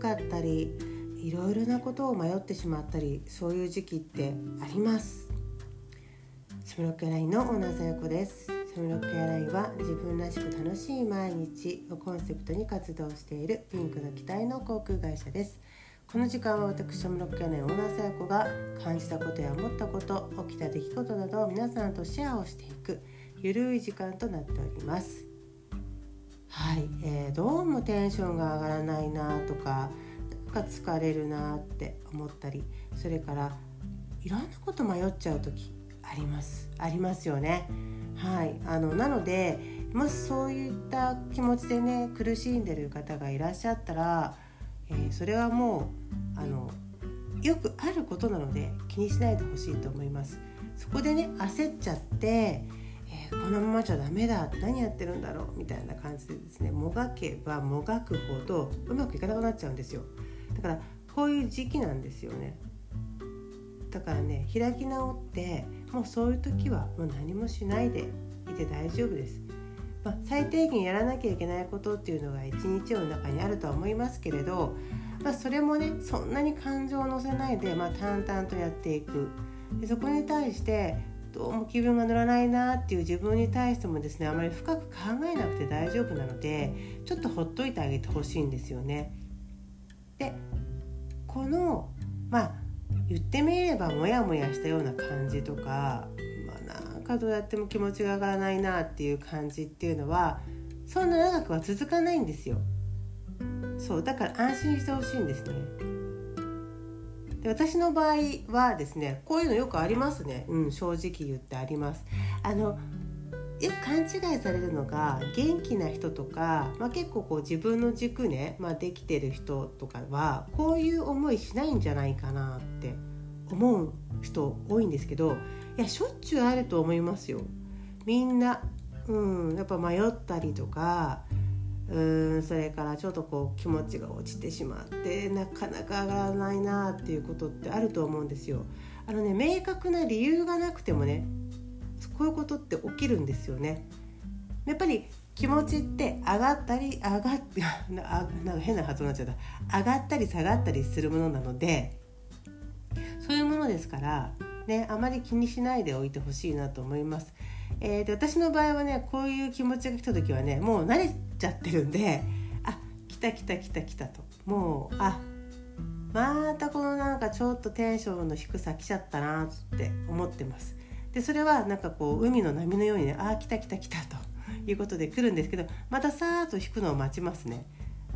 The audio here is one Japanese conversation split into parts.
かったりいろいろなことを迷ってしまったりそういう時期ってあります。シムロックエアラインのオーナーさやこです。シムロックエアラインは自分らしく楽しい毎日をコンセプトに活動しているピンクの機体の航空会社です。この時間は私シムロックエアラインオーナーさやこが感じたことや思ったこと起きた出来事などを皆さんとシェアをしていくゆるい時間となっております。はい、えー、どうもテンションが上がらないなとかなんか疲れるなって思ったりそれからいろんなこと迷っちゃう時あります。ありますよね。はいあのなのでもしそういった気持ちでね苦しんでる方がいらっしゃったら、えー、それはもうあのよくあることなので気にしないでほしいと思います。そこでね焦っちゃってこのままじゃダメだ何やってるんだろうみたいな感じでですねもがけばもがくほどうまくいかなくなっちゃうんですよ。だからこういう時期なんですよね。だからね開き直ってもうそういう時はもう何もしないでいて大丈夫です、まあ、最低限やらなきゃいけないことっていうのが一日の中にあるとは思いますけれど、まあ、それもねそんなに感情を乗せないで、まあ、淡々とやっていく。でそこに対してどうも気分が乗らないなっていう自分に対してもですねあまり深く考えなくて大丈夫なのでちょっとほっといてあげてほしいんですよね。でこのまあ言ってみればモヤモヤしたような感じとか、まあ、なんかどうやっても気持ちが上がらないなっていう感じっていうのはそんな長くは続かないんですよ。そうだから安心してほしいんですね。で私の場合はですねこういうのよくありますね、うん、正直言ってあります。あのよく勘違いされるのが元気な人とか、まあ、結構こう自分の軸ね、まあ、できてる人とかはこういう思いしないんじゃないかなって思う人多いんですけどいやしょっちゅうあると思いますよ。みんな、うん、やっぱ迷ったりとかうんそれからちょっとこう気持ちが落ちてしまってなかなか上がらないなっていうことってあると思うんですよ。あのね明確な理由がなくてもねこういうことって起きるんですよね。やっぱり気持ちって上がったり上がっ なんか変な発音になっちゃった上がったり下がったりするものなのでそういうものですからねあまり気にしないでおいてほしいなと思います。えー、で私の場合はねこういう気持ちが来た時はねもう慣れちゃってるんであ来た来た来た来たともうあまたこのなんかちょっとテンションの低さ来ちゃったなって思ってます。でそれはなんかこう海の波のようにねあ来た来た来たということで来るんですけどまたさーっと引くのを待ちますね。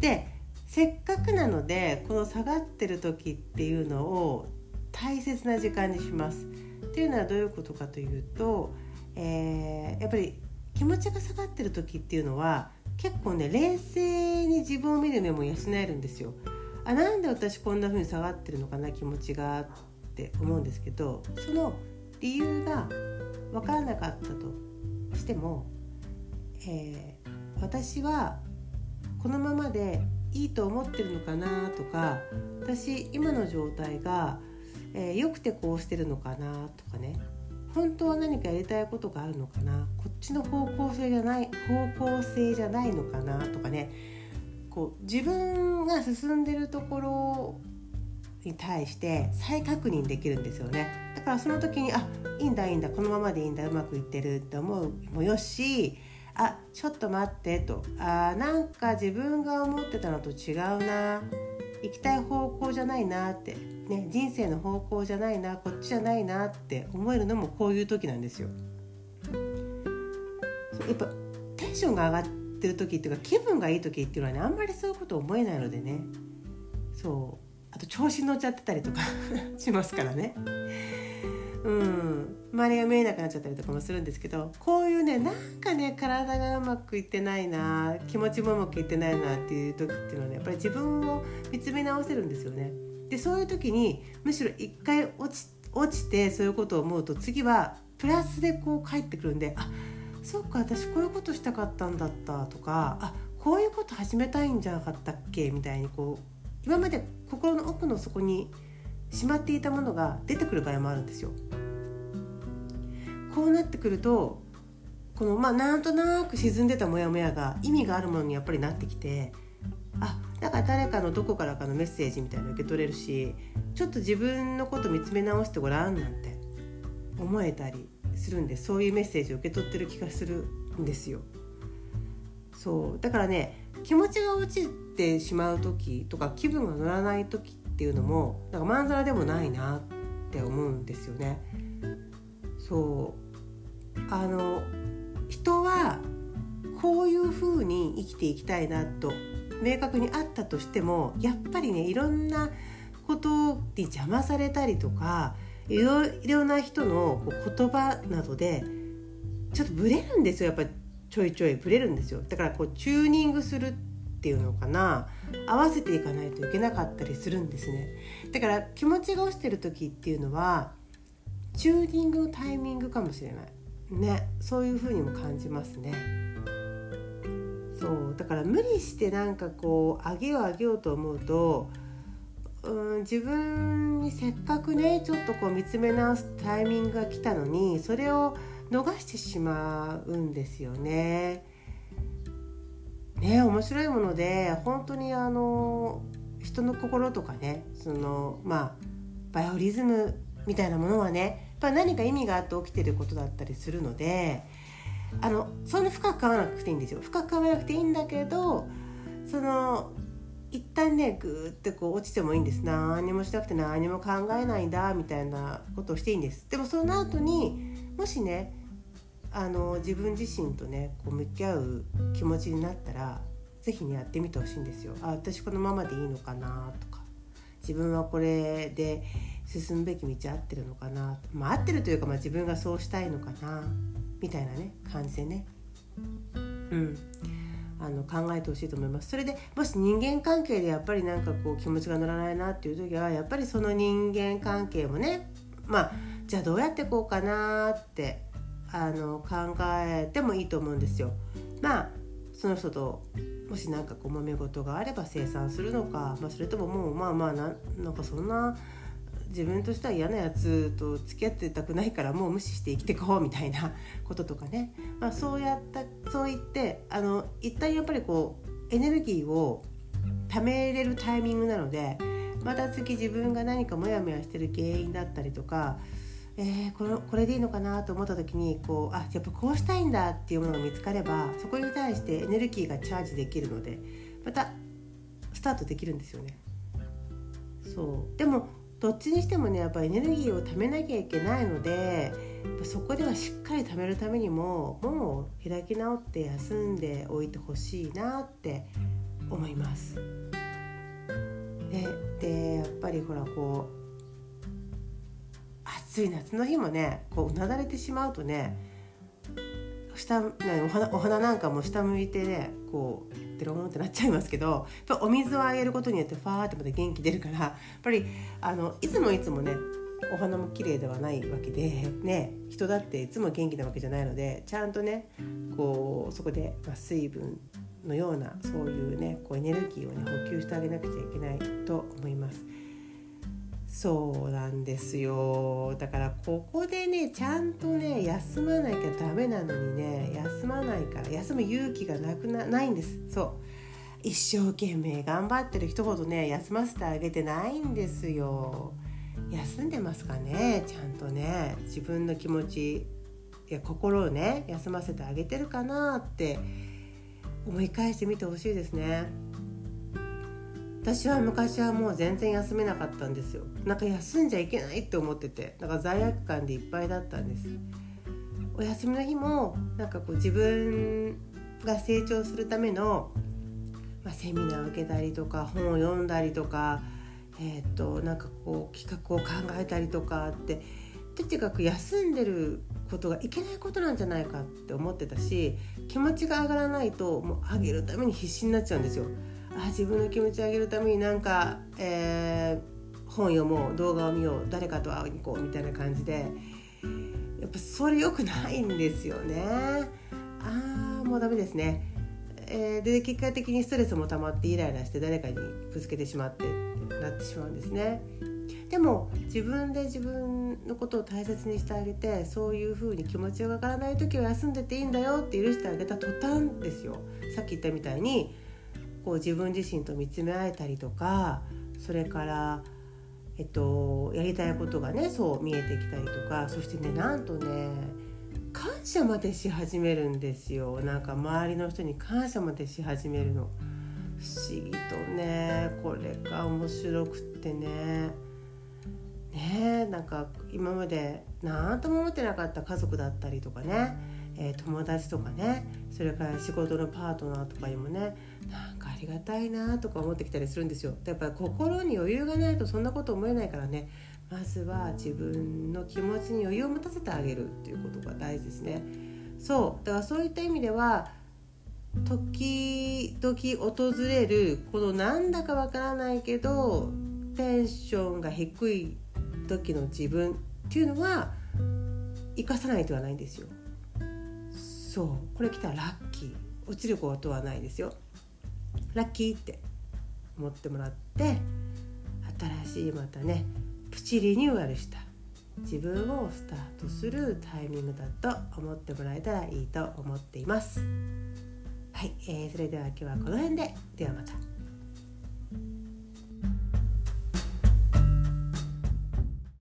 でせっかくなのでこの下がってる時っていうのを大切な時間にします。っていうのはどういうことかというとえー、やっぱり気持ちが下がってる時っていうのは結構ね冷静に自分を見る目も養えるんですよ。あなんで私こんな風に下がってるのかな気持ちがって思うんですけどその理由が分からなかったとしても、えー、私はこのままでいいと思ってるのかなとか私今の状態が、えー、よくてこうしてるのかなとかね本当は何かやりたいことがあるのかな？こっちの方向性じゃない方向性じゃないのかな？とかね。こう自分が進んでるところに対して再確認できるんですよね。だからその時にあいいんだいいんだ。このままでいいんだ。うまくいってるって思うもよし。あちょっと待ってと。あなんか自分が思ってたのと違うな。行きたい方向じゃないなって、ね、人生の方向じゃないなこっちじゃないなって思えるのもこういう時なんですよ。やっぱテンションが上がってる時っていうか気分がいい時っていうのはねあんまりそういうこと思えないのでねそうあと調子に乗っちゃってたりとか しますからね。うん、周りが見えなくなっちゃったりとかもするんですけどこういうねなんかね体がうまくいってないな気持ちもうまくいってないなっていう時っていうのはねやっぱり自分を見つめ直せるんですよね。でそういう時にむしろ一回落ち落ちてそういうことを思うと次はプラスでこう帰ってくるんであそうか私こういうことしたかったんだったとかあこういうこと始めたいんじゃなかったっけみたいにこう今まで心の奥の底にしまっていたものが出てくる場合もあるんですよ。こうなってくるとこのまあなんとなく沈んでたモヤモヤが意味があるものにやっぱりなってきてあだから誰かのどこからかのメッセージみたいなの受け取れるしちょっと自分のこと見つめ直してごらんなんて思えたりするんでそういうメッセージを受け取ってる気がするんですよ。そうだからね気持ちが落ちてしまう時とか気分が乗らない時っていうのもなんかまんざらでもないなって思うんですよね。そうあの人はこういう風に生きていきたいなと明確にあったとしてもやっぱりねいろんなことに邪魔されたりとかいろいろな人の言葉などでちょっとブレるんですよ。やっぱりちょいちょいブレるんですよ。だからこうチューニングするっていうのかな。合わせていかないといけなかったりするんですね。だから気持ちが落ちてる時っていうのはチューニングのタイミングかもしれない。ねそういう風にも感じますねそうだから無理してなんかこう上げよう上げようと思うとうん自分にせっかくねちょっとこう見つめ直すタイミングが来たのにそれを逃してしまうんですよね。ね面白いもので本当にあの人の心とかねそのまあバイオリズムみたいなものはねぱ何か意味があって起きてることだったりするのであのそんな深く考えなくていいんですよ。深く考えなくていいんだけどその一旦ねグーってこう落ちてもいいんです。何もしなくて何も考えないんだみたいなことをしていいんです。でもその後にもしねあの自分自身とねこう向き合う気持ちになったら是非ねやってみてほしいんですよ。あ私このままでいいのかなとか。自分はこれで進むべき道合ってるのかな、まあ、合ってるというか、まあ、自分がそうしたいのかなみたいなね感じでね、うん、あの考えてほしいと思います。それでもし人間関係でやっぱりなんかこう気持ちが乗らないなっていう時はやっぱりその人間関係もねまあじゃあどうやってこうかなってあの考えてもいいと思うんですよ。まあその人ともし何かこう揉め事があれば清算するのか、まあ、それとももうまあまあななんかそんな自分としては嫌なやつと付き合ってたくないからもう無視して生きていこうみたいなこととかね、まあ、そうやったそう言ってあの一旦やっぱりこうエネルギーを貯めれるタイミングなのでまた次自分が何かモヤモヤしてる原因だったりとかえー、このこれでいいのかなと思った時にこうあやっぱこうしたいんだっていうものが見つかればそこに対してエネルギーがチャージできるのでまたスタートできるんですよね。そうでもどっちにしてもねやっぱエネルギーを貯めなきゃいけないのでそこではしっかり貯めるためにももう開き直って休んでおいてほしいなって思います。ででやっぱりほらこう暑い夏の日もねこううなだれてしまうとね下お花お花なんかも下向いてねこうデロンってなっちゃいますけどお水をあげることによってファーってまた元気出るからやっぱりあのいつもいつもねお花も綺麗ではないわけでね人だっていつも元気なわけじゃないのでちゃんとねこうそこで、まあ、水分のようなそういうねこうエネルギーをね補給してあげなくちゃいけないと思います。そうなんですよ。だからここでねちゃんとね休まなきゃダメなのにね休まないから休む勇気がなくなないんです。そう。一生懸命頑張ってる人ほどね休ませてあげてないんですよ。休んでますかねちゃんとね。自分の気持ちいや心をね休ませてあげてるかなって思い返してみてほしいですね。私は昔はもう全然休めなかったんですよ。なんか休んじゃいけないって思ってて。だから罪悪感でいっぱいだったんです。お休みの日もなんかこう自分が成長するための、まあ、セミナーを受けたりとか本を読んだりとかえー、っとなんかこう企画を考えたりとかってとにかく休んでることがいけないことなんじゃないかって思ってたし気持ちが上がらないともう上げるために必死になっちゃうんですよ。あ自分の気持ちを上げるためになんか、えー、本読もう動画を見よう誰かと会いに行こうみたいな感じでやっぱそれ良くないんですよね。ああもうダメですね。えー、で結果的にストレスも溜まってイライラして誰かにぶつけてしまってってなってしまうんですね。でも自分で自分のことを大切にしてあげてそういう風に気持ちが上がらない時は休んでていいんだよって許してあげた途端ですよさっき言ったみたいにこう自分自身と見つめ合えたりとかそれからえっと、やりたいことがねそう見えてきたりとかそしてねなんとね感謝までし始めるんですよ。なんか周りの人に感謝までし始めるの。不思議とねこれが面白くってね。ねなんか今まで何とも思ってなかった家族だったりとかね、えー、友達とかねそれから仕事のパートナーとかにもねりがたいなとか思ってきたりするんですよ。やっぱり心に余裕がないとそんなこと思えないからね。まずは自分の気持ちに余裕を持たせてあげるっていうことが大事ですね。そう。だからそういった意味では時々訪れるこのなんだかわからないけどテンションが低い時の自分っていうのは生かさないとはないんですよ。そう。これ来たらラッキー。落ちることはないですよ。ラッキーって思ってもらって新しいまたねプチリニューアルした自分をスタートするタイミングだと思ってもらえたらいいと思っていますはい、えー、それでは今日はこの辺でではまた。